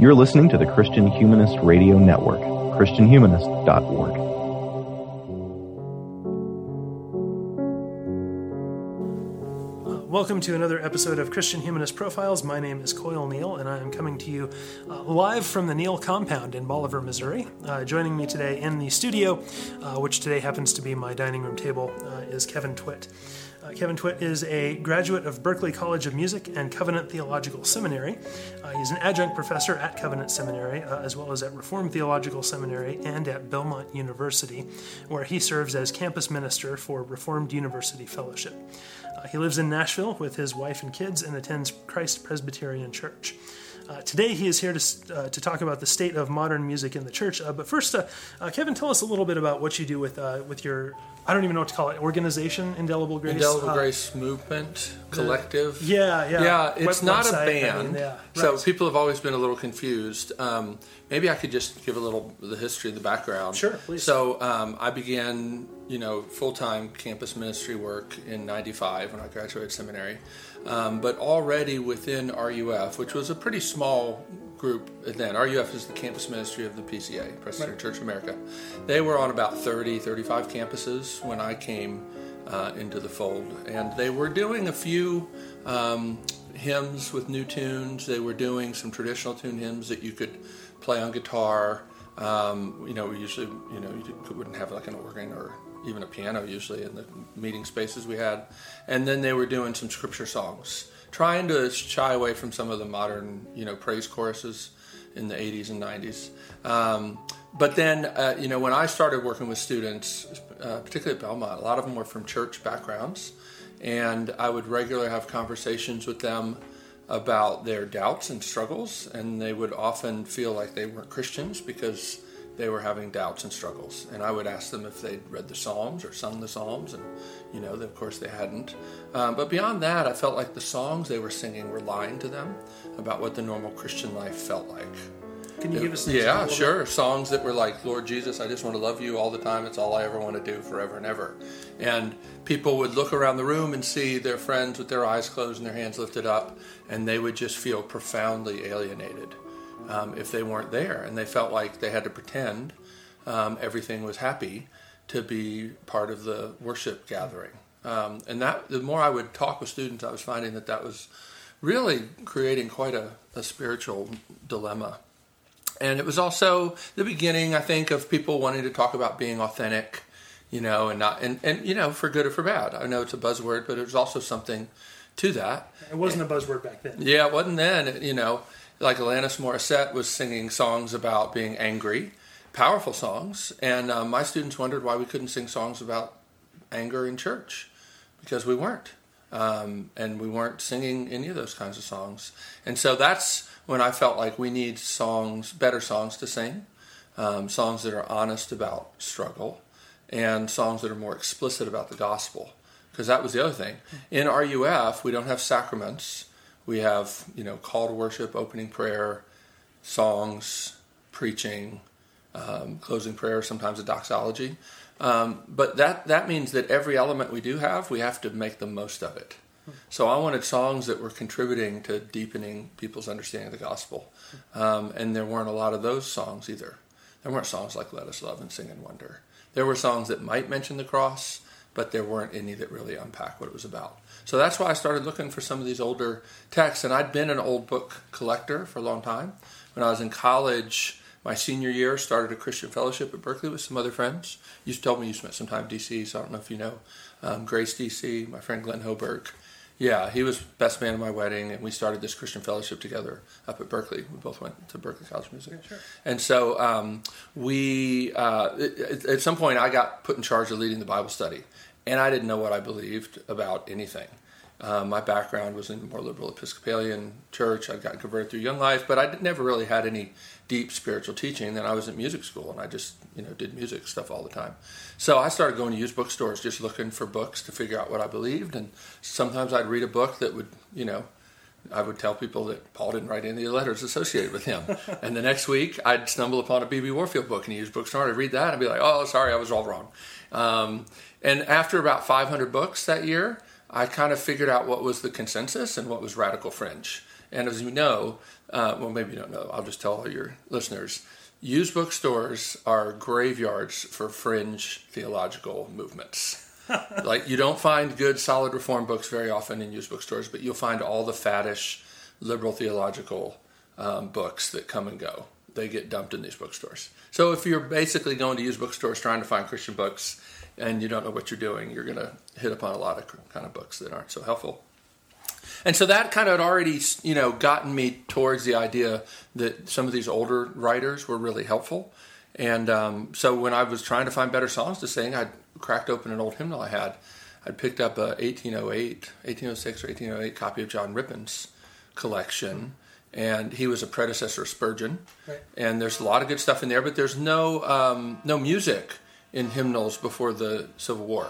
You're listening to the Christian Humanist Radio Network, ChristianHumanist.org. Welcome to another episode of Christian Humanist Profiles. My name is Coyle Neal, and I am coming to you uh, live from the Neal compound in Bolivar, Missouri. Uh, joining me today in the studio, uh, which today happens to be my dining room table, uh, is Kevin Twit. Uh, Kevin Twit is a graduate of Berklee College of Music and Covenant Theological Seminary. Uh, he's an adjunct professor at Covenant Seminary, as well as at Reformed Theological Seminary and at Belmont University, where he serves as campus minister for Reformed University Fellowship. Uh, he lives in Nashville with his wife and kids and attends Christ Presbyterian Church. Uh, today, he is here to, uh, to talk about the state of modern music in the church. Uh, but first, uh, uh, Kevin, tell us a little bit about what you do with with your I don't even know what to call it. Organization, Indelible Grace. Indelible Grace Movement, Collective. Yeah, yeah. Yeah, it's not a band. I mean, yeah, right. So people have always been a little confused. Um, maybe I could just give a little the history, the background. Sure, please. So um, I began, you know, full time campus ministry work in '95 when I graduated seminary. Um, but already within RUF, which was a pretty small group then. RUF is the campus ministry of the PCA, Presbyterian right. Church of America. They were on about 30, 35 campuses when I came uh, into the fold. And they were doing a few um, hymns with new tunes. They were doing some traditional tune hymns that you could play on guitar. Um, you know, we usually, you know, you wouldn't have like an organ or even a piano usually in the meeting spaces we had. And then they were doing some scripture songs trying to shy away from some of the modern, you know, praise choruses in the 80s and 90s. Um, but then, uh, you know, when I started working with students, uh, particularly at Belmont, a lot of them were from church backgrounds, and I would regularly have conversations with them about their doubts and struggles, and they would often feel like they weren't Christians because they were having doubts and struggles. And I would ask them if they'd read the Psalms or sung the Psalms, and you know, of course they hadn't. Um, but beyond that, I felt like the songs they were singing were lying to them about what the normal Christian life felt like. Can you give us? yeah, sure. Songs that were like, "Lord Jesus, I just want to love you all the time. It's all I ever want to do, forever and ever." And people would look around the room and see their friends with their eyes closed and their hands lifted up, and they would just feel profoundly alienated um, if they weren't there, and they felt like they had to pretend um, everything was happy to be part of the worship gathering. Um, and that the more I would talk with students, I was finding that that was really creating quite a, a spiritual dilemma. And it was also the beginning, I think, of people wanting to talk about being authentic, you know, and not and, and you know, for good or for bad. I know it's a buzzword, but there's also something to that. It wasn't a buzzword back then. Yeah, it wasn't then. You know, like Alanis Morissette was singing songs about being angry, powerful songs, and um, my students wondered why we couldn't sing songs about anger in church because we weren't. Um, and we weren't singing any of those kinds of songs. And so that's when I felt like we need songs, better songs to sing, um, songs that are honest about struggle, and songs that are more explicit about the gospel. Because that was the other thing. In RUF, we don't have sacraments. We have, you know, call to worship, opening prayer, songs, preaching, um, closing prayer, sometimes a doxology. Um, but that, that means that every element we do have, we have to make the most of it. So I wanted songs that were contributing to deepening people's understanding of the gospel. Um, and there weren't a lot of those songs either. There weren't songs like Let Us Love and Sing and Wonder. There were songs that might mention the cross, but there weren't any that really unpack what it was about. So that's why I started looking for some of these older texts. And I'd been an old book collector for a long time. When I was in college, my senior year, started a Christian fellowship at Berklee with some other friends. You told me you spent some time in D.C., so I don't know if you know um, Grace D.C., my friend Glenn Hoberg. Yeah, he was best man at my wedding, and we started this Christian fellowship together up at Berklee. We both went to Berklee College of Music, yeah, sure. and so um, we. Uh, at some point, I got put in charge of leading the Bible study, and I didn't know what I believed about anything. Uh, my background was in more liberal Episcopalian church. I got converted through Young Life, but I never really had any deep spiritual teaching. Then I was at music school, and I just you know did music stuff all the time. So I started going to used bookstores, just looking for books to figure out what I believed. And sometimes I'd read a book that would you know I would tell people that Paul didn't write any of the letters associated with him. and the next week, I'd stumble upon a B.B. Warfield book in a used bookstore. I'd read that and be like, oh, sorry, I was all wrong. Um, and after about 500 books that year, I kind of figured out what was the consensus and what was radical fringe. And as you know, uh, well, maybe you don't know, I'll just tell all your listeners used bookstores are graveyards for fringe theological movements. like, you don't find good, solid reform books very often in used bookstores, but you'll find all the faddish, liberal theological um, books that come and go. They get dumped in these bookstores. So, if you're basically going to used bookstores trying to find Christian books and you don't know what you're doing, you're going to hit upon a lot of kind of books that aren't so helpful. And so that kind of had already, you know, gotten me towards the idea that some of these older writers were really helpful. And um, so when I was trying to find better songs to sing, I cracked open an old hymnal I had. I'd picked up a 1808, 1806 or 1808 copy of John Rippon's collection, and he was a predecessor of Spurgeon. Right. And there's a lot of good stuff in there, but there's no um, no music in hymnals before the Civil War.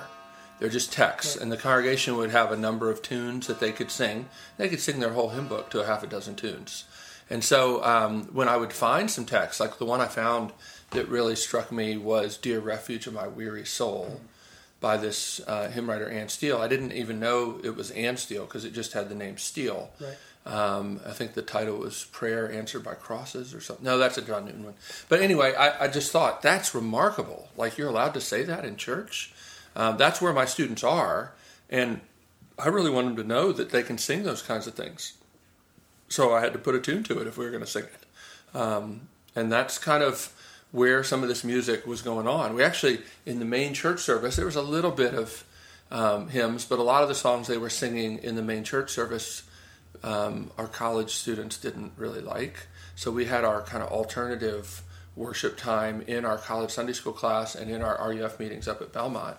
They're just texts, and the congregation would have a number of tunes that they could sing. They could sing their whole hymn book to a half a dozen tunes. And so um, when I would find some texts, like the one I found that really struck me was "Dear Refuge of My Weary Soul." Mm-hmm. By this uh, hymn writer Anne Steele, I didn't even know it was Anne Steele because it just had the name Steele. Right. Um, I think the title was Prayer Answered by Crosses or something. No, that's a John Newton one. But anyway, I, I, just thought that's remarkable. Like you're allowed to say that in church. Um, that's where my students are, and I really want them to know that they can sing those kinds of things. So I had to put a tune to it if we were going to sing it, um, and that's kind of where some of this music was going on. We actually, in the main church service, there was a little bit of um, hymns, but a lot of the songs they were singing in the main church service, um, our college students didn't really like. So we had our kind of alternative worship time in our college Sunday school class and in our RUF meetings up at Belmont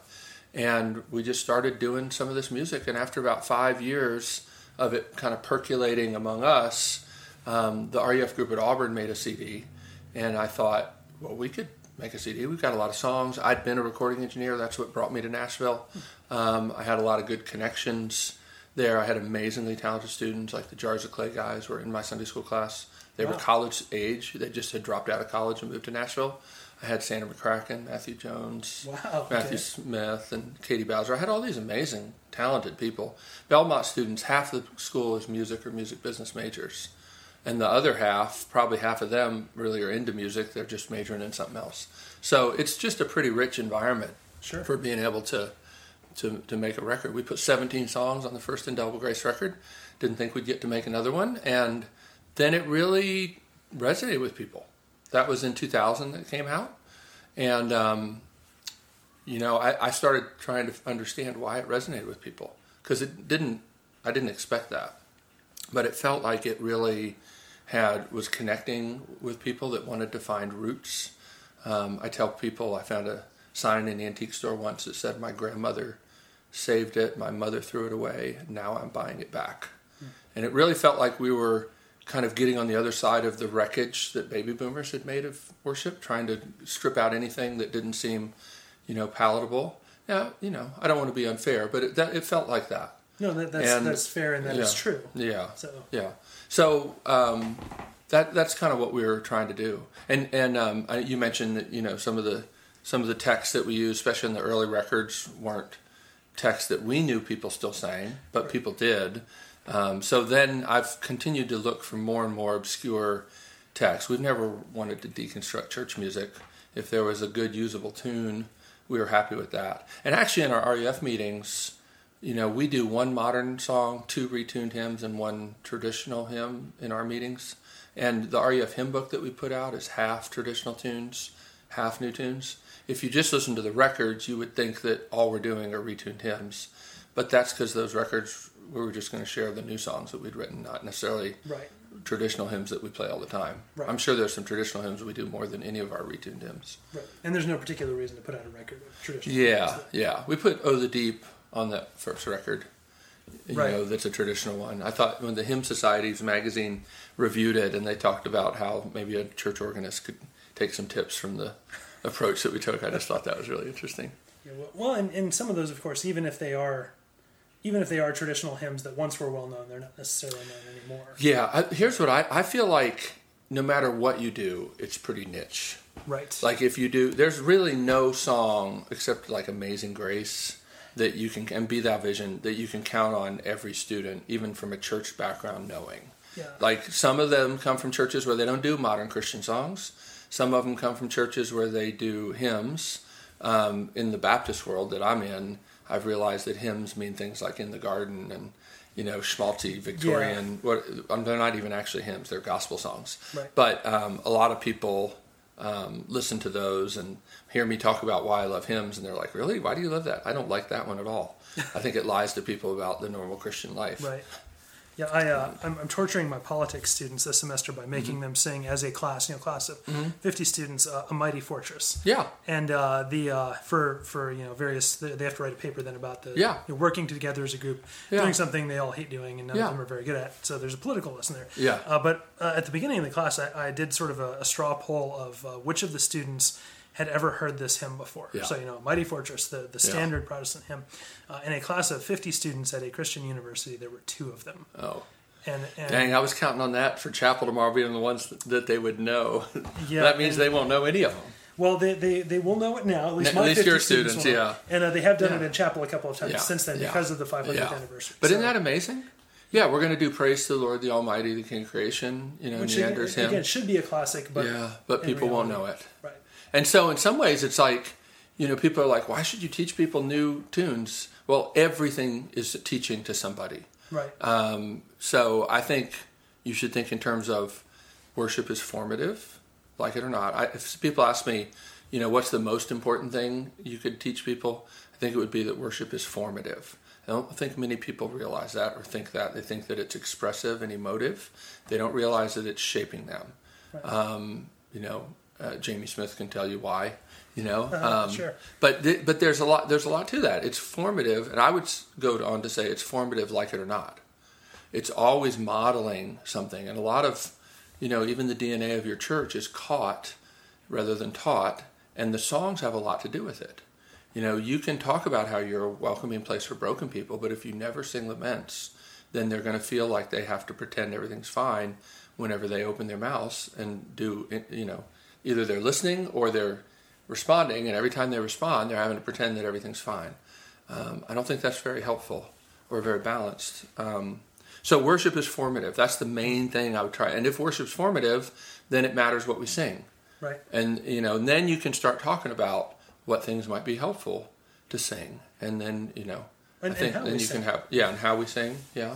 and we just started doing some of this music. And after about five years of it kind of percolating among us, um, the RUF group at Auburn made a CD, and I thought, well, we could make a CD. We've got a lot of songs. I'd been a recording engineer. That's what brought me to Nashville. Um, I had a lot of good connections there. I had amazingly talented students, like the Jars of Clay guys were in my Sunday school class. They wow. were college age. They just had dropped out of college and moved to Nashville. I had Sandra McCracken, Matthew Jones, wow, Matthew okay. Smith, and Katie Bowser. I had all these amazing, talented people. Belmont students, half the school is music or music business majors. And the other half, probably half of them, really are into music. They're just majoring in something else. So it's just a pretty rich environment sure. for being able to, to, to make a record. We put 17 songs on the first Indelible Grace record. Didn't think we'd get to make another one. And then it really resonated with people that was in 2000 that came out, and um, you know I, I, started trying to understand why it resonated with people because it didn't. I didn't expect that, but it felt like it really had was connecting with people that wanted to find roots. Um, I tell people I found a sign in the antique store once that said my grandmother saved it, my mother threw it away, now I'm buying it back. Mm. And it really felt like we were kind of getting on the other side of the wreckage that baby boomers had made of worship, trying to strip out anything that didn't seem, you know, palatable. Yeah, you know, I don't want to be unfair, but it, that, it felt like that. No, that, that's and, that's fair and that yeah, is true. Yeah. So yeah. So um, that that's kind of what we were trying to do. And and um, you mentioned that you know some of the some of the texts that we use, especially in the early records, weren't texts that we knew people still sang, but right. people did. Um, so then I've continued to look for more and more obscure texts. We've never wanted to deconstruct church music. If there was a good usable tune, we were happy with that. And actually, in our RUF meetings, you know, we do one modern song, two retuned hymns, and one traditional hymn in our meetings. And the RUF hymn book that we put out is half traditional tunes, half new tunes. If you just listen to the records, you would think that all we're doing are retuned hymns. But that's because those records we were just going to share the new songs that we'd written, not necessarily right. traditional hymns that we play all the time. Right. I'm sure there's some traditional hymns we do more than any of our retuned hymns. Right. And there's no particular reason to put out a record of traditional. Yeah, hymns yeah. We put "Oh the Deep" on that first record. You right. know, that's a traditional one. I thought when the Hymn Society's magazine reviewed it, and they talked about how maybe a church organist could take some tips from the approach that we took. I just thought that was really interesting. Yeah, well, and, and some of those, of course, even if they are even if they are traditional hymns that once were well known, they're not necessarily known anymore. Yeah, I, here's what I, I feel like no matter what you do, it's pretty niche. Right. Like if you do, there's really no song except like Amazing Grace that you can, and Be Thou Vision, that you can count on every student, even from a church background, knowing. Yeah. Like some of them come from churches where they don't do modern Christian songs. Some of them come from churches where they do hymns. Um, in the Baptist world that I'm in, I've realized that hymns mean things like "In the Garden" and you know schmaltzy Victorian. What um, they're not even actually hymns; they're gospel songs. Right. But um, a lot of people um, listen to those and hear me talk about why I love hymns, and they're like, "Really? Why do you love that? I don't like that one at all." I think it lies to people about the normal Christian life. Right. Yeah, I, uh, I'm, I'm torturing my politics students this semester by making Mm-hmm. them sing as a class, you know, class of 50 students, uh, "A Mighty Fortress." Yeah. And uh, the uh, for for you know various they they have to write a paper then about the Yeah. you know, working together as a group, Yeah. doing something they all hate doing and none Yeah. of them are very good at. So there's a political lesson there. Yeah. Uh, but uh, at the beginning of the class, I, I did sort of a, a straw poll of uh, which of the students had ever heard this hymn before. Yeah. So you know, "Mighty Fortress," the the Yeah. standard Protestant hymn. Uh, in a class of 50 students at a Christian university, there were two of them. Oh. And, and Dang, I was counting on that for chapel tomorrow being the ones that, that they would know. Yeah, that means and- they won't know any of them. Well, they, they, they will know it now. At least At my least 50 your students, students, yeah. And uh, they have done Yeah. it in chapel a couple of times Yeah, since then yeah, because of the 500th yeah. anniversary. But So- isn't that amazing? Yeah, we're going to do praise to the Lord, the Almighty, the King of creation. You know, which Neander's again, hymn. should be a classic, but yeah, but people won't know it. Right. And so, in some ways, it's like, you know, people are like, why should you teach people new tunes? Well, everything is teaching to somebody. Right. Um, so I think you should think in terms of worship is formative, like it or not. I, if people ask me, you know, what's the most important thing you could teach people, I think it would be that worship is formative. I don't think many people realize that or think that. They think that it's expressive and emotive. They don't realize that it's shaping them. Um, you know, uh, Jamie Smith can tell you why. You know, Uh-huh, um, sure. but th- but there's a lot there's a lot to that. It's formative, and I would go on to say it's formative, like it or not it's always modeling something and a lot of you know even the dna of your church is caught rather than taught and the songs have a lot to do with it you know you can talk about how you're a welcoming place for broken people but if you never sing laments then they're going to feel like they have to pretend everything's fine whenever they open their mouths and do you know either they're listening or they're responding and every time they respond they're having to pretend that everything's fine um, i don't think that's very helpful or very balanced um, so worship is formative. That's the main thing I would try. And if worship's formative, then it matters what we sing. Right. And you know, and then you can start talking about what things might be helpful to sing. And then, you know, And- I think then we you sing. can have yeah, and how we sing. Yeah.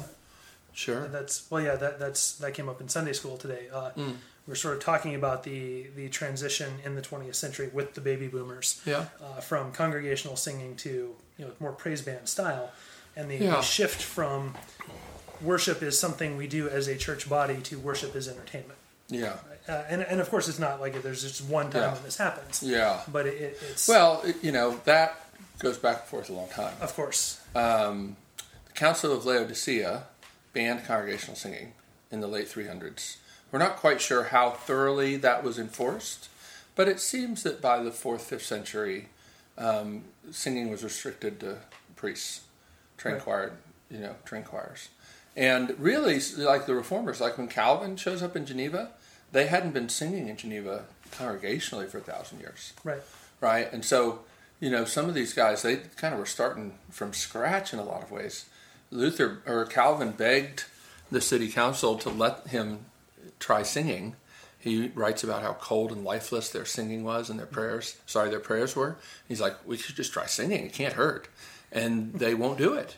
Sure. And that's well, yeah. That that's that came up in Sunday school today. Uh, Mm. We're sort of talking about the the transition in the 20th century with the baby boomers. Yeah. Uh, from congregational singing to you know more praise band style, and the, the shift from worship is something we do as a church body to worship is entertainment. Yeah. Uh, and and of course, it's not like there's just one time Yeah. when this happens. Yeah. But it, it, it's Well, it, you know, that goes back and forth a long time. of course um, the Council of Laodicea banned congregational singing in the late 300s. We're not quite sure how thoroughly that was enforced, but it seems that by the fourth, fifth century, um, singing was restricted to priests, trained Right. choir, you know, trained choirs. And really, like the reformers, like when Calvin shows up in Geneva, they hadn't been singing in Geneva congregationally for a thousand years right. right? And so, you know, some of these guys they kind of were starting from scratch in a lot of ways. Luther or Calvin begged the city council to let him try singing. He writes about how cold and lifeless their singing was and their prayers. Sorry, their prayers were. He's like, we should just try singing. It can't hurt, and they won't do it.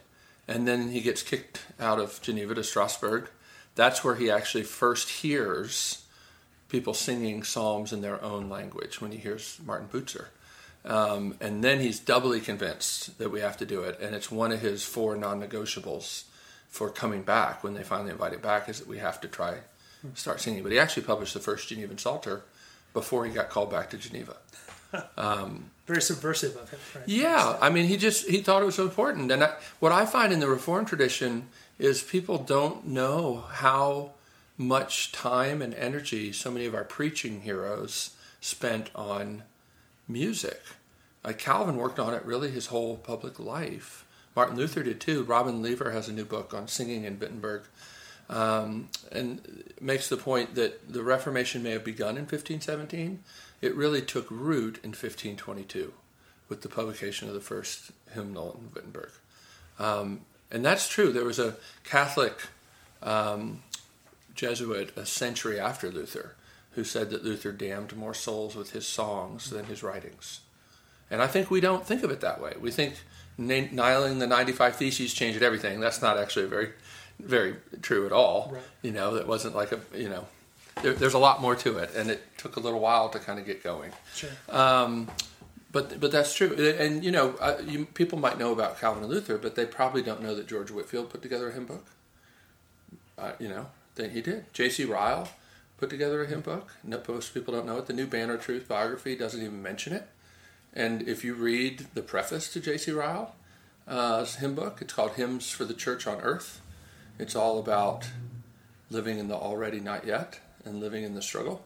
And then he gets kicked out of Geneva to Strasbourg. That's where he actually first hears people singing psalms in their own language when he hears Martin Butzer. Um, and then he's doubly convinced that we have to do it. And it's one of his four non negotiables for coming back when they finally invite him back is that we have to try start singing. But he actually published the first Genevan Psalter before he got called back to Geneva. Um, Very subversive of him. Right? Yeah, I mean, he just he thought it was so important. And I, what I find in the Reformed tradition is people don't know how much time and energy so many of our preaching heroes spent on music. Like Calvin worked on it really his whole public life. Martin Luther did too. Robin Leaver has a new book on singing in Wittenberg, um, and makes the point that the Reformation may have begun in 1517. It really took root in 1522 with the publication of the first hymnal in Wittenberg. Um, and that's true. There was a Catholic um, Jesuit a century after Luther who said that Luther damned more souls with his songs than his writings. And I think we don't think of it that way. We think nailing the 95 Theses changed everything. That's not actually a very, very true at all. Right. You know, it wasn't like a, you know, there, there's a lot more to it, and it took a little while to kind of get going. Sure. Um, but but that's true, and you know, uh, you, people might know about Calvin and Luther, but they probably don't know that George Whitefield put together a hymn book. Uh, you know, that he did. J.C. Ryle put together a hymn book. No, most people don't know it. The New Banner Truth biography doesn't even mention it. And if you read the preface to J.C. Ryle's uh, hymn book, it's called Hymns for the Church on Earth. It's all about living in the already not yet and living in the struggle.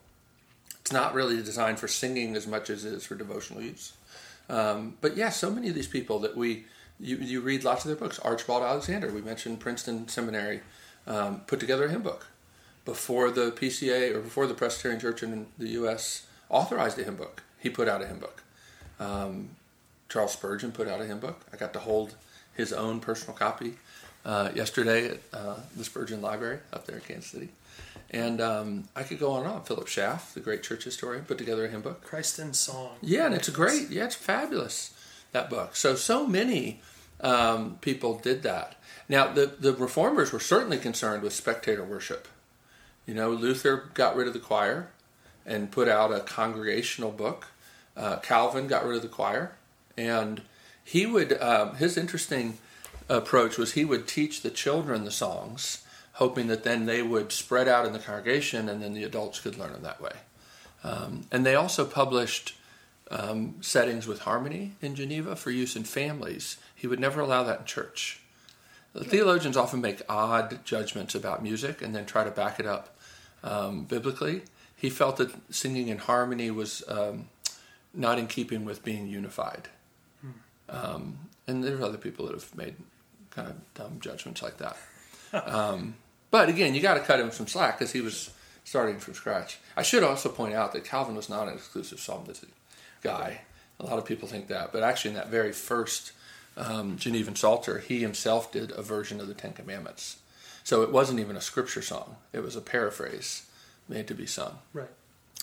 It's not really designed for singing as much as it is for devotional use. Um, but yeah, so many of these people that we, you, you read lots of their books. Archibald Alexander, we mentioned Princeton Seminary, um, put together a hymn book before the PCA or before the Presbyterian Church in the U.S. authorized a hymn book. He put out a hymn book. Um, Charles Spurgeon put out a hymn book. I got to hold his own personal copy uh, yesterday at uh, the Spurgeon Library up there in Kansas City. And um, I could go on and on. Philip Schaff, the great church historian, put together a hymn book. Christ in Song. Yeah, and it's great, yeah, it's fabulous, that book. So, so many um, people did that. Now, the, the reformers were certainly concerned with spectator worship. You know, Luther got rid of the choir and put out a congregational book. Uh, Calvin got rid of the choir. And he would, um, his interesting approach was he would teach the children the songs hoping that then they would spread out in the congregation and then the adults could learn them that way. Um, and they also published um, settings with harmony in Geneva for use in families. He would never allow that in church. The theologians often make odd judgments about music and then try to back it up um, biblically. He felt that singing in harmony was um, not in keeping with being unified. Hmm. Um, and there are other people that have made kind of dumb judgments like that. Um, but again, you got to cut him some slack because he was starting from scratch. I should also point out that Calvin was not an exclusive psalmistic guy. A lot of people think that, but actually, in that very first um, Genevan Psalter, he himself did a version of the Ten Commandments. So it wasn't even a scripture song; it was a paraphrase made to be sung. Right.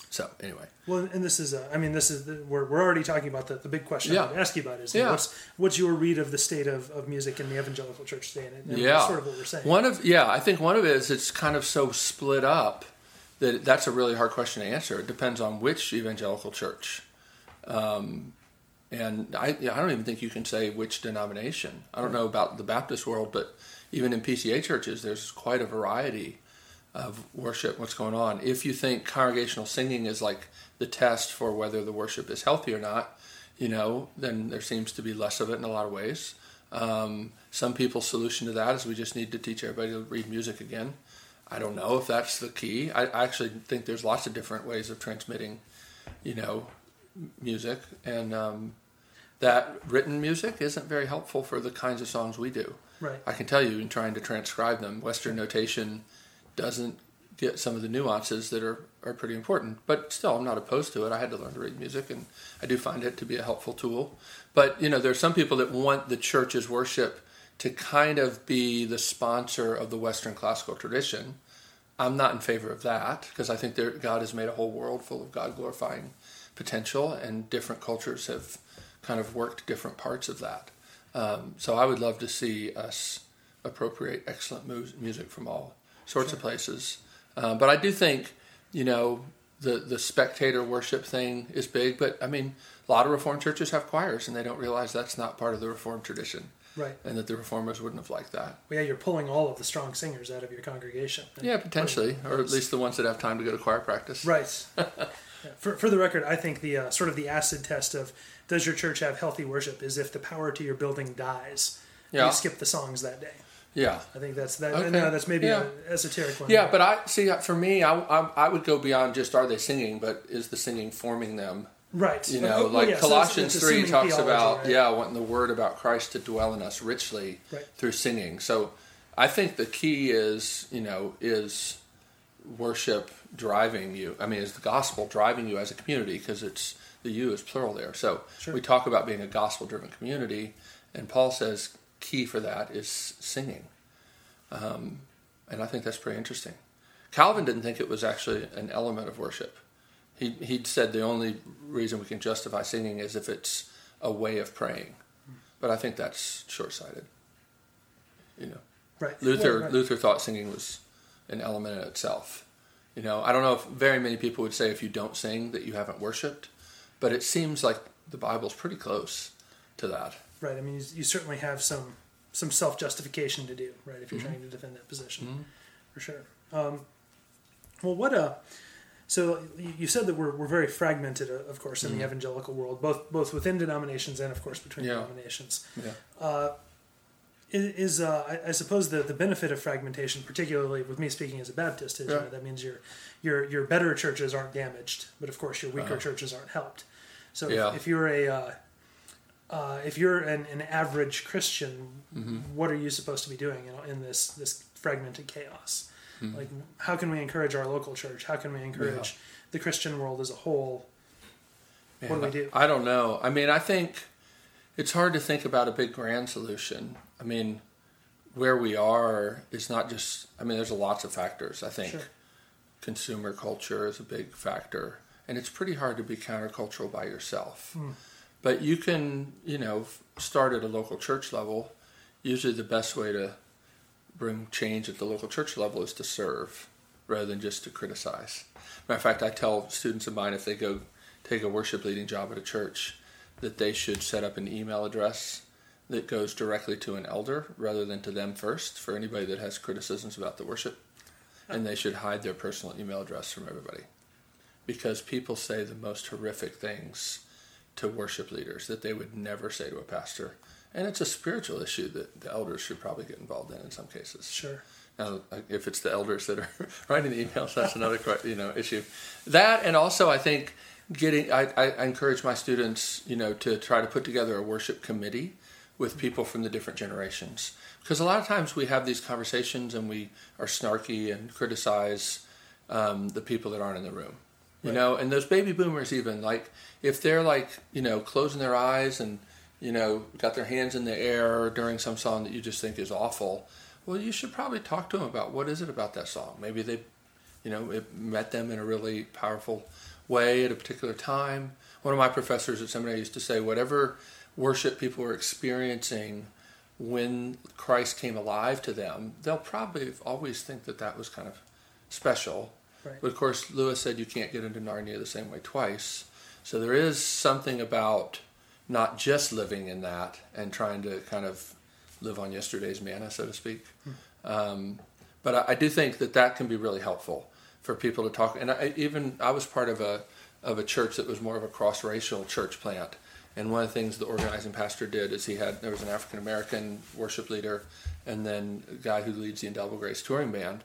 So anyway, well, and this is, uh, I mean, this is the, we're we're already talking about the, the big question Yeah. I would ask you about is Yeah. what's what's your read of the state of, of music in the evangelical church today, and, and yeah, that's sort of what we're saying. One of yeah, I think one of it is it's kind of so split up that that's a really hard question to answer. It depends on which evangelical church, um, and I, I don't even think you can say which denomination. I don't know about the Baptist world, but even in PCA churches, there's quite a variety of worship. What's going on? If you think congregational singing is like the test for whether the worship is healthy or not, you know, then there seems to be less of it in a lot of ways. Um, some people's solution to that is we just need to teach everybody to read music again. I don't know if that's the key. I, I actually think there's lots of different ways of transmitting, you know, music, and um, that written music isn't very helpful for the kinds of songs we do. right. I can tell you in trying to transcribe them, Western notation doesn't get some of the nuances that are, are pretty important. But still, I'm not opposed to it. I had to learn to read music, and I do find it to be a helpful tool. But you know, there are some people that want the church's worship to kind of be the sponsor of the Western classical tradition. I'm not in favor of that because I think there, God has made a whole world full of God glorifying potential, and different cultures have kind of worked different parts of that. Um, so I would love to see us appropriate excellent mu- music from all sorts of places. Um, but I do think, you know, the the spectator worship thing is big. But I mean, a lot of Reformed churches have choirs, and they don't realize that's not part of the Reformed tradition, Right. and that the Reformers wouldn't have liked that. Well, yeah, you're pulling all of the strong singers out of your congregation. Yeah, potentially, or at least the ones that have time to go to choir practice. Right. For, for the record, I think the uh, sort of the acid test of does your church have healthy worship is if the power to your building dies, Yeah. you skip the songs that day. Yeah. I think that's that. Okay. No, that's maybe Yeah. an esoteric one. Yeah, but I see. Uh, for me, I, I I would go beyond just are they singing, but is the singing forming them? right. You Oh, know, oh, oh like yeah, so it's- Colossians it's three talks theology, about right? yeah, wanting the word about Christ to dwell in us richly Right. through singing. So I think the key is you know is worship driving you. I mean, is the gospel driving you as a community because it's the you is plural there. So Sure. we talk about being a gospel driven community, and Paul says key for that is singing, um, and I think that's pretty interesting Calvin didn't think it was actually an element of worship. He he said the only reason we can justify singing is if it's a way of praying. But I think that's short sighted. You know. Right. Luther Well, right. Luther thought singing was an element in itself. You know, I don't know if very many people would say if you don't sing that you haven't worshipped, but it seems like the Bible's pretty close to that. Right. I mean, you, you certainly have some some self justification to do, right? If you're Mm-hmm. trying to defend that position, for sure. Um, well, what uh So you said that we're, we're very fragmented, uh, of course, in the evangelical world, both both within denominations and, of course, between Yeah. denominations. Yeah. Is, is uh, I, I suppose the, the benefit of fragmentation, particularly with me speaking as a Baptist, is you know, that means your your your better churches aren't damaged, but of course your weaker Uh-huh. churches aren't helped. So Yeah. if, if you're a uh, uh, if you're an, an average Christian, Mm-hmm. what are you supposed to be doing in, in this this fragmented chaos? Mm-hmm. Like, how can we encourage our local church? How can we encourage the Christian world as a whole? What do we do? I don't know. I mean, I think it's hard to think about a big grand solution. I mean, where we are is not just. I mean, there's lots of factors. I think Sure. consumer culture is a big factor, and it's pretty hard to be countercultural by yourself. Hmm. But you can, you know, start at a local church level. Usually, the best way to bring change at the local church level is to serve rather than just to criticize. Matter of fact, I tell students of mine if they go take a worship leading job at a church that they should set up an email address that goes directly to an elder rather than to them first for anybody that has criticisms about the worship. And they should hide their personal email address from everybody. Because people say the most horrific things to worship leaders that they would never say to a pastor. And it's a spiritual issue that the elders should probably get involved in in some cases. Sure. Now, if it's the elders that are writing the emails, that's another you know issue. That and also, I think getting I, I I encourage my students you know to try to put together a worship committee with people from the different generations because a lot of times we have these conversations and we are snarky and criticize um, the people that aren't in the room. You Right. know, and those baby boomers even like if they're like you know closing their eyes and you know got their hands in the air during some song that you just think is awful. Well, you should probably talk to them about what is it about that song. Maybe they, you know, it met them in a really powerful way at a particular time. One of my professors at seminary used to say, whatever worship people were experiencing when Christ came alive to them, they'll probably always think that that was kind of special. Right. But of course, Lewis said you can't get into Narnia the same way twice. So there is something about not just living in that and trying to kind of live on yesterday's manna, so to speak. Um, but I, I do think that that can be really helpful for people to talk. And I, even I was part of a of a church that was more of a cross racial church plant. And one of the things the organizing pastor did is he had there was an African American worship leader, and then a guy who leads the Indelible Grace touring band.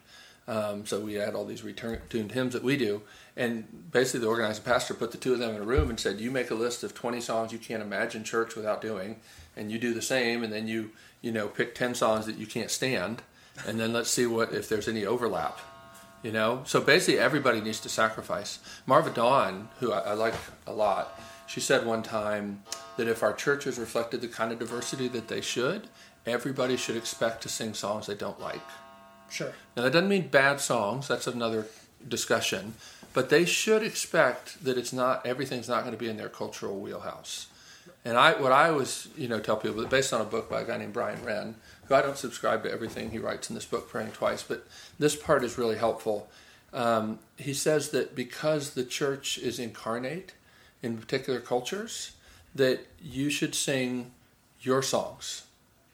Um, so we had all these tuned hymns that we do, and basically the organizing pastor put the two of them in a room and said, "You make a list of 20 songs you can't imagine church without doing, and you do the same, and then you you know pick 10 songs that you can't stand, and then let's see what if there's any overlap." You know, so basically everybody needs to sacrifice. Marva Dawn, who I, I like a lot, she said one time that if our churches reflected the kind of diversity that they should, everybody should expect to sing songs they don't like. Sure. Now that doesn't mean bad songs. That's another discussion. But they should expect that it's not everything's not going to be in their cultural wheelhouse. And I, what I always, you know, tell people, based on a book by a guy named Brian Wren, who I don't subscribe to everything he writes in this book, Praying Twice, but this part is really helpful. Um, he says that because the church is incarnate in particular cultures, that you should sing your songs.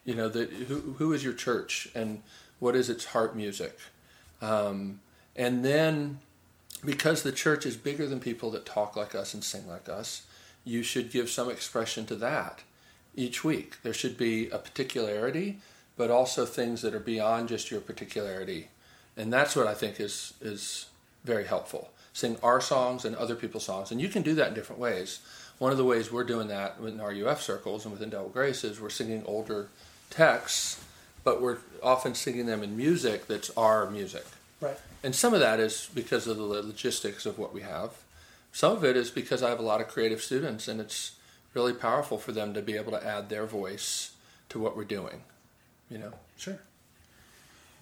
You know, that who, who is your church and what is its heart music? Um, and then, because the church is bigger than people that talk like us and sing like us, you should give some expression to that each week. There should be a particularity, but also things that are beyond just your particularity. And that's what I think is is very helpful. Sing our songs and other people's songs, and you can do that in different ways. One of the ways we're doing that in RUF circles and with Indelible Grace is we're singing older texts, but we're often singing them in music that's our music. Right. And some of that is because of the logistics of what we have. Some of it is because I have a lot of creative students, and it's really powerful for them to be able to add their voice to what we're doing. You know, Sure.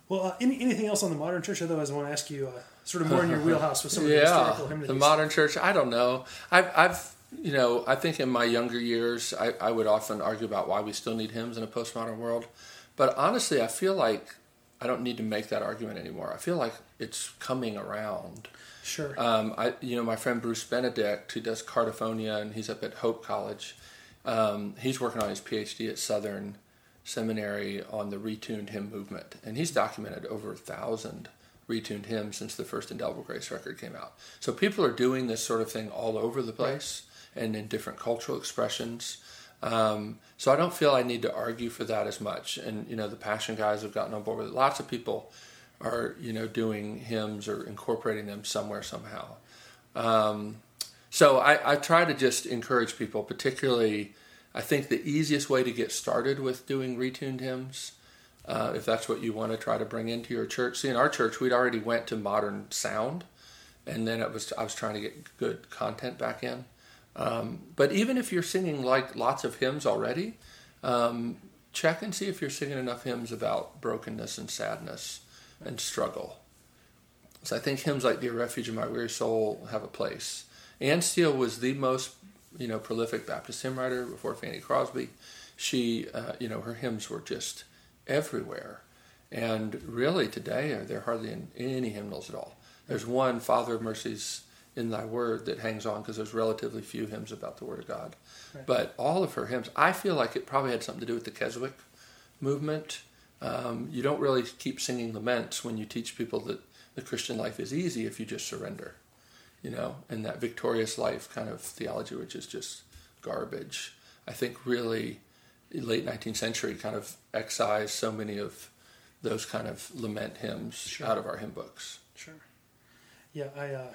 Well, uh, any, anything else on the modern church? Otherwise, I want to ask you uh, sort of more in your wheelhouse with some of the historical yeah, hymnody. the modern church. I don't know. I've, I've, you know, I think in my younger years, I, I would often argue about why we still need hymns in a postmodern world. But honestly, I feel like I don't need to make that argument anymore. I feel like it's coming around. Sure. Um, I, you know, my friend Bruce Benedict, who does cardiphonia, and he's up at Hope College. Um, he's working on his PhD at Southern Seminary on the retuned hymn movement, and he's documented over a thousand retuned hymns since the first Indelible Grace record came out. So people are doing this sort of thing all over the place and in different cultural expressions. Um, so I don't feel I need to argue for that as much. And you know, the Passion guys have gotten on board with it. Lots of people are you know doing hymns or incorporating them somewhere somehow. Um, so I, I try to just encourage people, particularly. I think the easiest way to get started with doing retuned hymns, uh, if that's what you want to try to bring into your church. See, in our church, we'd already went to modern sound, and then it was I was trying to get good content back in. Um, but even if you're singing like lots of hymns already, um, check and see if you're singing enough hymns about brokenness and sadness and struggle. So I think hymns like "Dear Refuge of My Weary Soul" have a place. Anne Steele was the most, you know, prolific Baptist hymn writer before Fanny Crosby. She, uh, you know, her hymns were just everywhere, and really today uh, they're hardly in any hymnals at all. There's one "Father of Mercies" in Thy Word that hangs on because there's relatively few hymns about the Word of God. Right. But all of her hymns, I feel like it probably had something to do with the Keswick movement. Um, you don't really keep singing laments when you teach people that the Christian life is easy if you just surrender, you know, and that victorious life kind of theology, which is just garbage. I think really late 19th century kind of excised so many of those kind of lament hymns Sure. out of our hymn books. Sure. Yeah, I. Uh,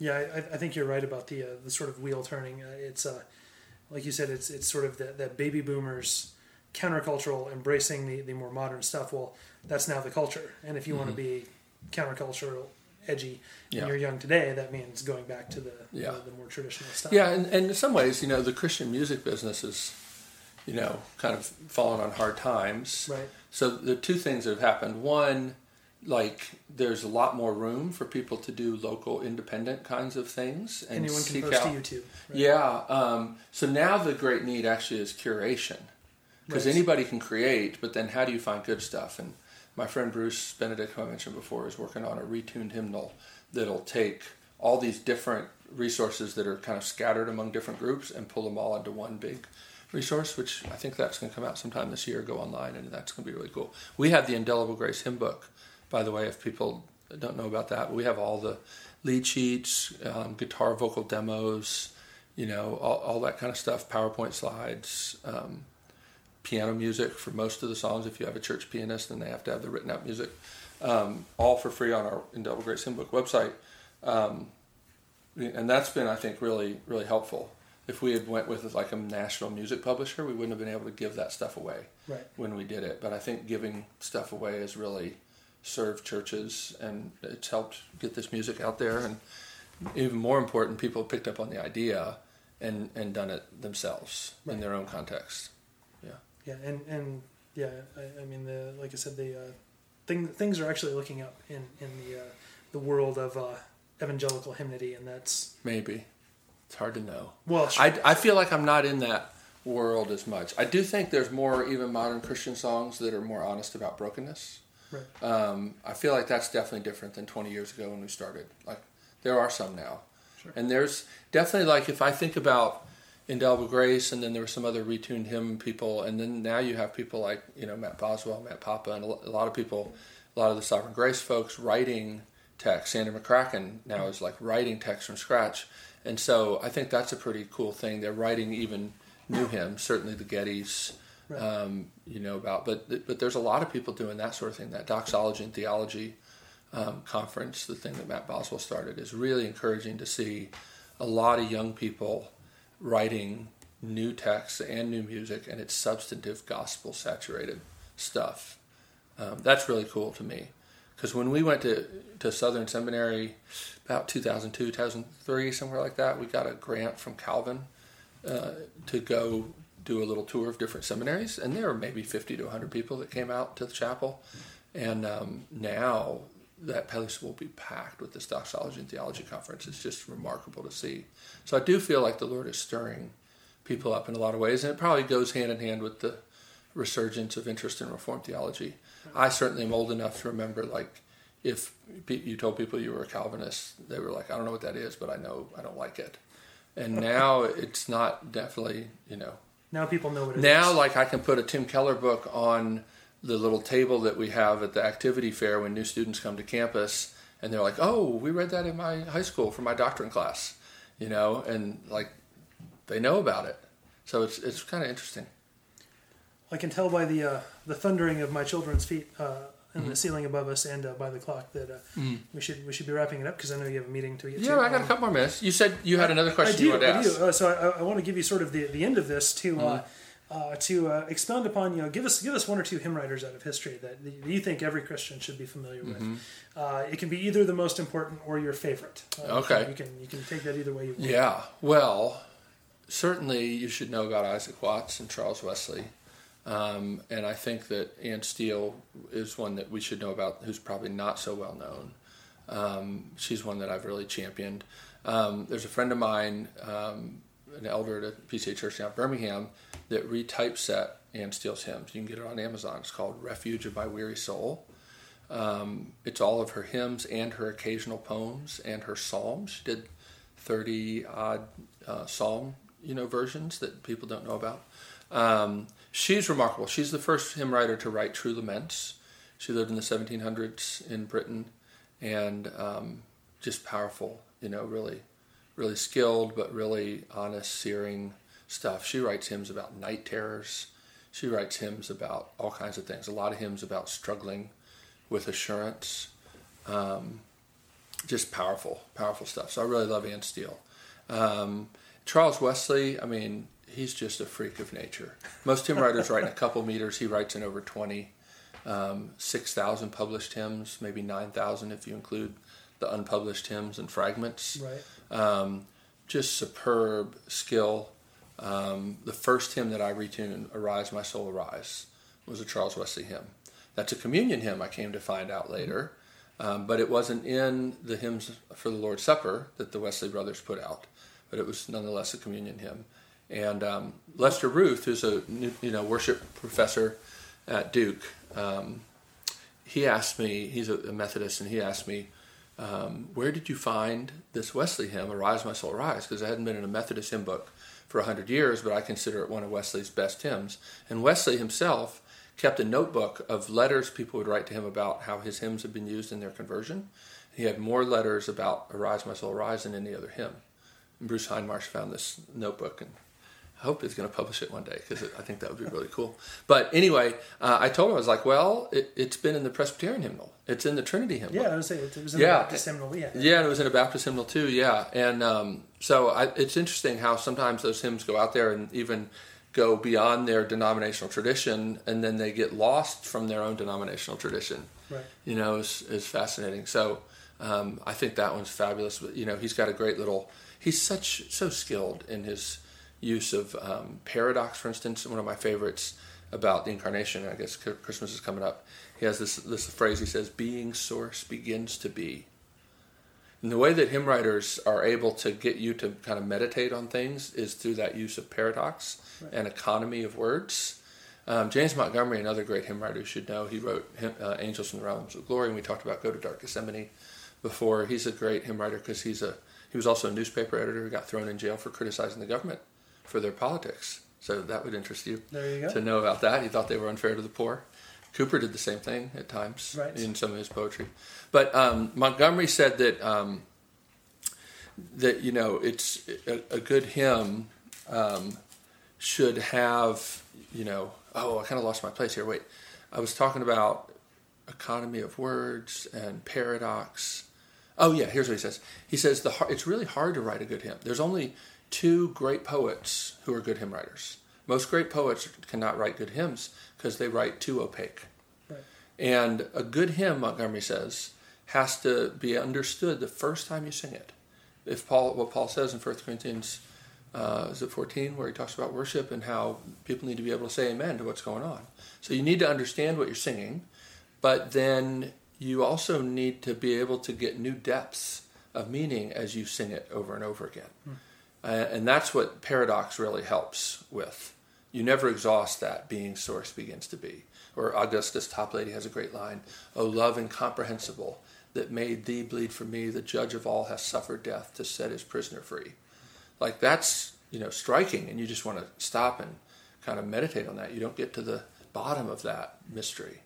yeah, I, I think you're right about the uh, the sort of wheel turning. Uh, it's uh, like you said, it's it's sort of that, that baby boomers countercultural embracing the, the more modern stuff. Well, that's now the culture, and if you want to be countercultural, edgy, Yeah. and you're young today, that means going back to the Yeah. the, the more traditional stuff. Yeah, and, and in some ways, you know, the Christian music business is, you know, kind of fallen on hard times. Right. So the two things that have happened. One, like there's a lot more room for people to do local independent kinds of things and Anyone can post out. to YouTube. right? Yeah. Um, so now the great need actually is curation, because Right. anybody can create, but then how do you find good stuff? And my friend Bruce Benedict, who I mentioned before, is working on a retuned hymnal that'll take all these different resources that are kind of scattered among different groups and pull them all into one big resource. Which I think that's going to come out sometime this year. Go online, and that's going to be really cool. We have the Indelible Grace hymn book, by the way. If people don't know about that, we have all the lead sheets, um, guitar vocal demos, you know, all, all that kind of stuff, PowerPoint slides, um, piano music for most of the songs. If you have a church pianist, then they have to have the written out music, um, all for free on our Indelible Grace Hymn Book website. Um, and that's been, I think, really, really helpful. If we had went with like a national music publisher, we wouldn't have been able to give that stuff away Right. when we did it. But I think giving stuff away is really served churches and it's helped get this music out there. And even more important, people picked up on the idea and, and done it themselves in their own context. Yeah. Yeah, and and yeah, I, I mean the like I said the uh, thing things are actually looking up in in the uh, the world of uh, evangelical hymnody, and that's Maybe. It's hard to know. well, sure, I, I feel like I'm not in that world as much. I do think there's more even modern Christian songs that are more honest about brokenness. Right, Um, I feel like that's definitely different than 20 years ago when we started. Like there are some now, Sure. and there's definitely like if I think about Indelible Grace, and then there were some other retuned hymn people, and then now you have people like you know Matt Boswell, Matt Papa, and a lot of people, a lot of the Sovereign Grace folks writing text. Sandra McCracken now is like writing text from scratch, and so I think that's a pretty cool thing. They're writing even new hymns, certainly the Gettys, Right. um, you know about. But but there's a lot of people doing that sort of thing. That doxology and theology um, conference, the thing that Matt Boswell started, is really encouraging to see a lot of young people writing new texts and new music, and it's substantive gospel saturated stuff. Um, that's really cool to me. Because when we went to, to Southern Seminary about 2002, 2003, somewhere like that, we got a grant from Calvin uh, to go do a little tour of different seminaries. And there were maybe 50 to 100 people that came out to the chapel. And um, now that place will be packed with this doxology and theology conference. It's just remarkable to see. So I do feel like the Lord is stirring people up in a lot of ways, and it probably goes hand in hand with the resurgence of interest in Reformed theology. I certainly am old enough to remember, like, if you told people you were a Calvinist, they were like, I don't know what that is, but I know I don't like it. And now it's not definitely, you know. Now people know what it now, is. like, I can put a Tim Keller book on the little table that we have at the activity fair when new students come to campus and they're like, "Oh, we read that in my high school for my doctrine class," you know, and like they know about it. So it's it's kind of interesting. I can tell by the uh, the thundering of my children's feet uh, in mm-hmm. the ceiling above us and uh, by the clock that uh, mm-hmm. we should we should be wrapping it up because I know you have a meeting to get to. yeah, to. I got um, a couple more minutes. You said you had another question I do, you wanted to I ask. do. Uh, so I, I, want to give you sort of the, the end of this to. Uh, mm-hmm uh, to uh, expound upon, you know, give us give us one or two hymn writers out of history that you think every Christian should be familiar with. Mm-hmm. Uh, it can be either the most important or your favorite. Uh, okay, you can you can take that either way you want. Yeah, well, certainly you should know about Isaac Watts and Charles Wesley, um, and I think that Anne Steele is one that we should know about, who's probably not so well known. Um, she's one that I've really championed. Um, there's a friend of mine, um, an elder at a PCA church down in Birmingham that retypeset Anne Steele's hymns. You can get it on Amazon. It's called Refuge of My Weary Soul. Um, it's all of her hymns and her occasional poems and her psalms. She did 30 odd uh, psalm you know versions that people don't know about. She's remarkable. She's the first hymn writer to write true laments. She lived in the 1700s in Britain and um, just powerful, you know, really, really skilled, but really honest, searing stuff. She writes hymns about night terrors. She writes hymns about all kinds of things. A lot of hymns about struggling with assurance. Um, just powerful, powerful stuff. So I really love Anne Steele. Um, Charles Wesley, I mean, he's just a freak of nature. Most hymn writers write in a couple meters. He writes in over 20. Um, 6,000 published hymns, maybe 9,000 if you include the unpublished hymns and fragments. Right. Um, just superb skill. Um, the first hymn that I retuned, Arise, My Soul, Arise, was a Charles Wesley hymn. That's a communion hymn, I came to find out later. Um, but it wasn't in the hymns for the Lord's Supper that the Wesley brothers put out, but it was nonetheless a communion hymn. And um, Lester Ruth, who's a you know worship professor at Duke, um, he asked me. He's a, Methodist, and he asked me, um, "Where did you find this Wesley hymn, Arise, My Soul, Arise?" Because I hadn't been in a Methodist hymn book for hundred years, but I consider it one of Wesley's best hymns. And Wesley himself kept a notebook of letters people would write to him about how his hymns had been used in their conversion. He had more letters about Arise, My Soul, Arise than any other hymn. And Bruce Hindmarsh found this notebook and I hope he's going to publish it one day because I think that would be really cool. But anyway, uh, I told him I was like, well, it, has been in the Presbyterian hymnal. It's in the Trinity hymnal. Yeah, I was say it was in yeah. the Baptist hymnal. Yeah, yeah, and it was in a Baptist hymnal too. Yeah, and um, so I, it's interesting how sometimes those hymns go out there and even go beyond their denominational tradition, and then they get lost from their own denominational tradition. Right. You know, is is fascinating. So um, I think that one's fabulous. But you know, he's got a great little. He's such so skilled in his use of um, paradox, for instance. One of my favorites about the incarnation. I guess Christmas is coming up. He has this this phrase. He says, "Being source begins to be." And the way that hymn writers are able to get you to kind of meditate on things is through that use of paradox right. and economy of words. Um, James Montgomery, another great hymn writer, should know. He wrote uh, "Angels in the Realms of Glory," and we talked about "Go to Dark Gethsemane" before. He's a great hymn writer because he's a he was also a newspaper editor who got thrown in jail for criticizing the government for their politics. So that would interest you, you to know about that. He thought they were unfair to the poor. Cowper did the same thing at times right. in some of his poetry. But um, Montgomery said that um, that you know it's a, a good hymn um, should have you know oh I kind of lost my place here. Wait, I was talking about economy of words and paradox. Oh yeah, here's what he says. He says the it's really hard to write a good hymn. There's only two great poets who are good hymn writers. Most great poets cannot write good hymns because they write too opaque. Right. And a good hymn, Montgomery says, has to be understood the first time you sing it. If Paul, what Paul says in 1 Corinthians, uh, is it 14, where he talks about worship and how people need to be able to say amen to what's going on. So you need to understand what you're singing. but then you also need to be able to get new depths of meaning as you sing it over and over again. Hmm. Uh, and that's what paradox really helps with. You never exhaust that being source begins to be. Or Augustus Toplady has a great line, O love incomprehensible that made thee bleed for me, the judge of all has suffered death to set his prisoner free. Like that's, you know, striking and you just want to stop and kind of meditate on that. You don't get to the bottom of that mystery.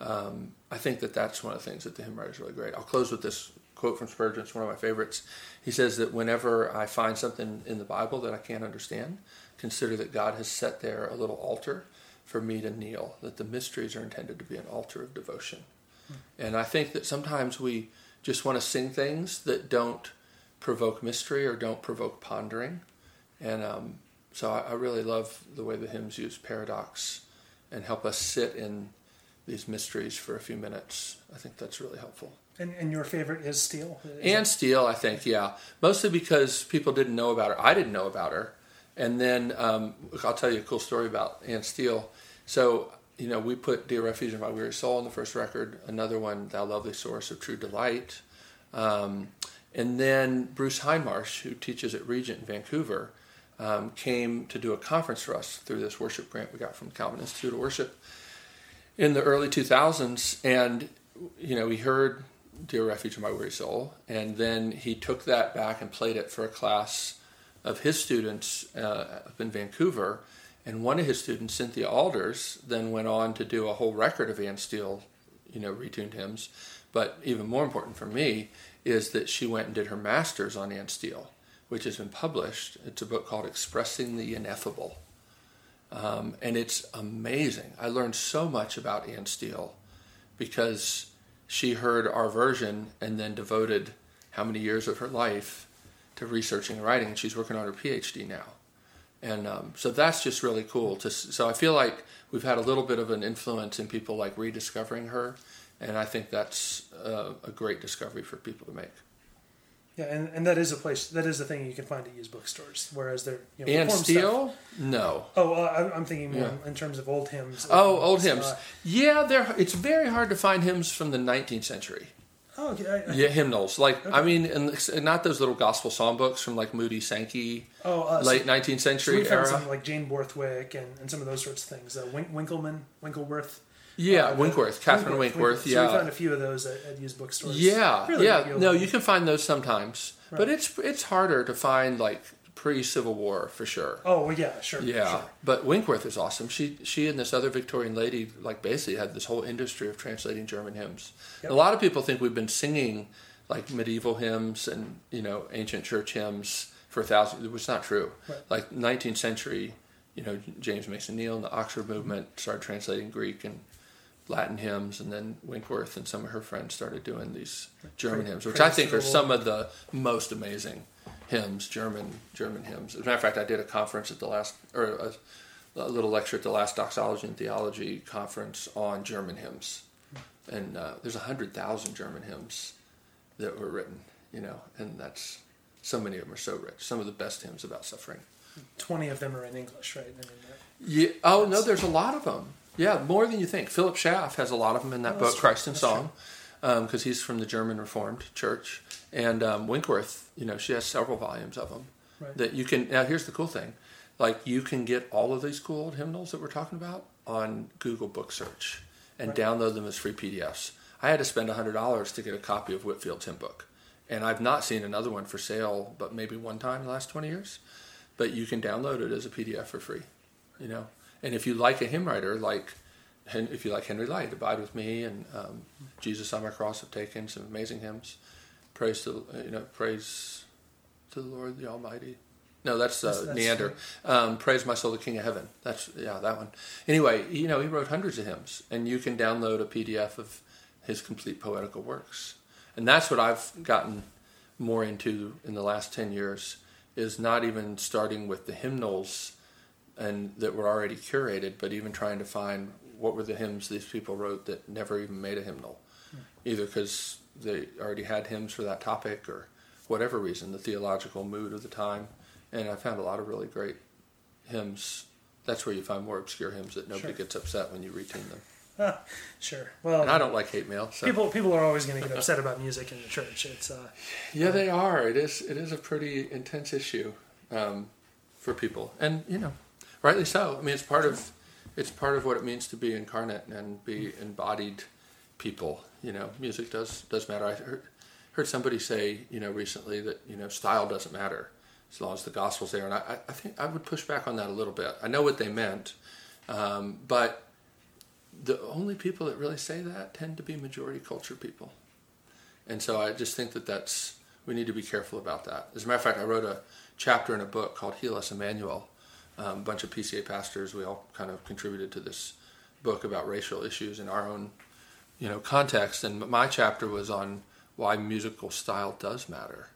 Um, I think that that's one of the things that the hymn writer is really great. I'll close with this quote from Spurgeon. It's one of my favorites. He says that whenever I find something in the Bible that I can't understand, consider that God has set there a little altar for me to kneel, that the mysteries are intended to be an altar of devotion. Hmm. And I think that sometimes we just want to sing things that don't provoke mystery or don't provoke pondering. And um, so I, I really love the way the hymns use paradox and help us sit in these mysteries for a few minutes. I think that's really helpful. And, and your favorite is Steele? Anne Steele, I think, yeah. Mostly because people didn't know about her. I didn't know about her. And then um, I'll tell you a cool story about Anne Steele. So, you know, we put Dear Refuge in My Weary Soul on the first record, another one, Thou Lovely Source of True Delight. Um, and then Bruce Hindmarsh, who teaches at Regent in Vancouver, um, came to do a conference for us through this worship grant we got from Calvin Institute of Worship in the early 2000s. And, you know, he heard Dear Refuge of My Weary Soul, and then he took that back and played it for a class of his students uh, up in Vancouver. And one of his students, Cynthia Aalders, then went on to do a whole record of Anne Steele, you know, retuned hymns. But even more important for me is that she went and did her master's on Anne Steele which has been published. It's a book called Expressing the Ineffable. Um, and it's amazing. I learned so much about Anne Steele because she heard our version and then devoted how many years of her life to researching and writing. And she's working on her PhD now. And um, so that's just really cool. To, so I feel like we've had a little bit of an influence in people like rediscovering her. And I think that's uh, a great discovery for people to make. Yeah, and, and that is a place that is a thing you can find at used bookstores. Whereas they're you know, and Steele, no. Oh, uh, I'm thinking more yeah. in terms of old hymns. Oh, old hymns. Uh, yeah, there. It's very hard to find hymns from the 19th century. Oh, okay. I, yeah, hymnals. Like okay. I mean, and not those little gospel songbooks from like Moody Sankey. Oh, uh, late nineteenth so, century so era. Some, like Jane Borthwick and, and some of those sorts of things. Uh, Wink, Winkleman, Winkleworth. Yeah, uh, Winkworth, Catherine Winkworth. Winkworth. yeah, so we found a few of those at, at used bookstores. Yeah, really yeah. No, you can find those sometimes, right. but it's it's harder to find like pre Civil War for sure. Oh well, yeah, sure. Yeah, sure. but Winkworth is awesome. She she and this other Victorian lady like basically had this whole industry of translating German hymns. Yep. A lot of people think we've been singing like medieval hymns and you know ancient church hymns for a thousand. It was not true. Right. Like 19th century, you know James Mason Neale and the Oxford movement started translating Greek and Latin hymns, and then Winkworth and some of her friends started doing these German hymns, which I think are some of the most amazing hymns, German German hymns. As a matter of fact, I did a conference at the last, or a, a little lecture at the last Doxology and Theology conference on German hymns, and uh, there's a hundred thousand German hymns that were written, you know, and that's so many of them are so rich. Some of the best hymns about suffering. Twenty of them are in English, right? I mean, yeah. Oh no, there's a lot of them. Yeah, more than you think. Philip Schaff has a lot of them in that oh, book, Christ in Song, because um, he's from the German Reformed Church. And um, Winkworth, you know, she has several volumes of them right. that you can. Now, here's the cool thing: like you can get all of these cool old hymnals that we're talking about on Google Book Search and right. download them as free PDFs. I had to spend hundred dollars to get a copy of Whitefield's hymn book, and I've not seen another one for sale, but maybe one time in the last twenty years. But you can download it as a PDF for free, you know. And if you like a hymn writer, like if you like Henry Lyte, Abide with Me, and um, Jesus on My Cross have taken some amazing hymns. Praise to you know, praise to the Lord the Almighty. No, that's, uh, that's, that's Neander. Um, praise my soul, the King of Heaven. That's yeah, that one. Anyway, you know, he wrote hundreds of hymns, and you can download a PDF of his complete poetical works, and that's what I've gotten more into in the last ten years. Is not even starting with the hymnals and that were already curated, but even trying to find what were the hymns these people wrote that never even made a hymnal, either because they already had hymns for that topic or whatever reason, the theological mood of the time. And I found a lot of really great hymns. That's where you find more obscure hymns that nobody sure. gets upset when you retune them. Sure. Well, And I don't like hate mail. So. people people are always going to get upset about music in the church. It's uh, Yeah, they are. It is. It is a pretty intense issue um, for people, and you know, rightly so. I mean, it's part of it's part of what it means to be incarnate and be embodied people. You know, music does does matter. I heard heard somebody say, you know, recently that you know style doesn't matter as long as the gospel's there, and I, I think I would push back on that a little bit. I know what they meant, um, but the only people that really say that tend to be majority culture people. And so I just think that that's we need to be careful about that. As a matter of fact, I wrote a chapter in a book called Heal Us Emmanuel. Um, a bunch of PCA pastors, we all kind of contributed to this book about racial issues in our own, you know, context. And my chapter was on why musical style does matter.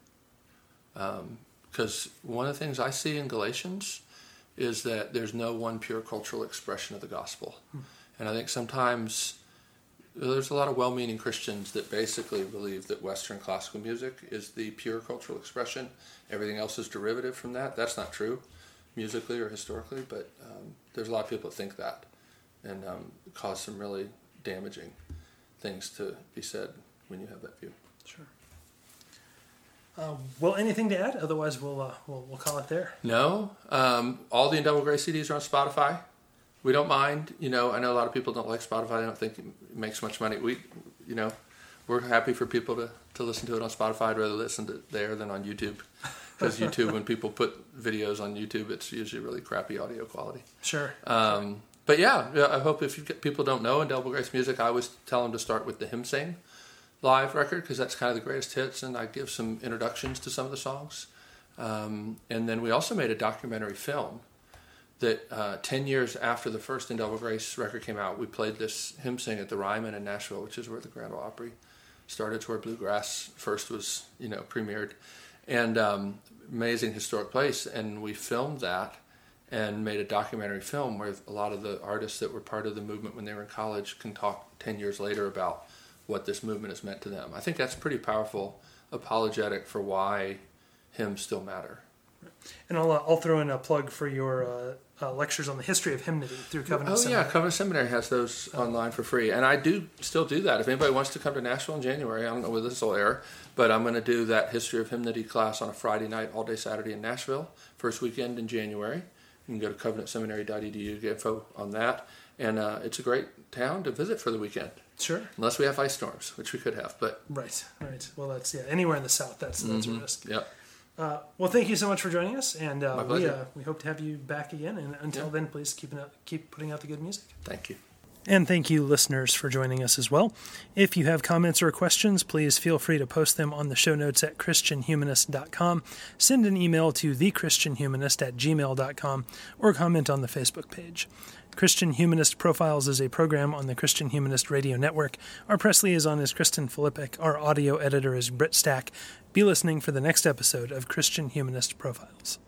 Because one of the things I see in Galatians is that there's no one pure cultural expression of the gospel. And I think sometimes there's a lot of well-meaning Christians that basically believe that Western classical music is the pure cultural expression. Everything else is derivative from that. That's not true, musically or historically. But um, there's a lot of people that think that, and um, cause some really damaging things to be said when you have that view. sure. Uh, well, anything to add? Otherwise, we'll uh, we'll, we'll call it there. No, um, all the Indelible Grace CDs are on Spotify. We don't mind. You know, I know a lot of people don't like Spotify. They don't think it makes much money. We, you know, we're happy for people to, to listen to it on Spotify. I'd rather listen to it there than on YouTube. Because YouTube, when people put videos on YouTube, it's usually really crappy audio quality. Sure. Um, but yeah, yeah, I hope if you get, people don't know Indelible Grace music, I always tell them to start with the Hymn Sing live record because that's kind of the greatest hits, and I give some introductions to some of the songs. Um, and then we also made a documentary film that uh, 10 years after the first Indelible Grace record came out, we played this hymn sing at the Ryman in Nashville, which is where the Grand Ole Opry started. to where bluegrass first was, you know, premiered. And um, amazing historic place. And we filmed that and made a documentary film where a lot of the artists that were part of the movement when they were in college can talk 10 years later about what this movement has meant to them. I think that's pretty powerful apologetic for why hymns still matter. And I'll uh, I'll throw in a plug for your uh, uh, lectures on the history of hymnody through Covenant Oh Seminary. yeah, Covenant Seminary has those online for free, and I do still do that. If anybody wants to come to Nashville in January, I don't know whether this will air, but I'm going to do that history of hymnody class on a Friday night, all day Saturday in Nashville, first weekend in January. You can go to covenantseminary.edu to get info on that, and uh, it's a great town to visit for the weekend, Sure. unless we have ice storms, which we could have. But Right. Right. Well, that's yeah. Anywhere in the South, that's that's Mm-hmm. a risk. yeah, Uh, well, thank you so much for joining us, and uh, we uh, we hope to have you back again. And until Yeah. then, please keep out, keep putting out the good music. thank you. And thank you, listeners, for joining us as well. If you have comments or questions, please feel free to post them on the show notes at ChristianHumanist.com. Send an email to thechristianhumanist at gmail.com or comment on the Facebook page. Christian Humanist Profiles is a program on the Christian Humanist Radio Network. Our press liaison is Kristen Filippic. Our audio editor is Britt Stack. Be listening for the next episode of Christian Humanist Profiles.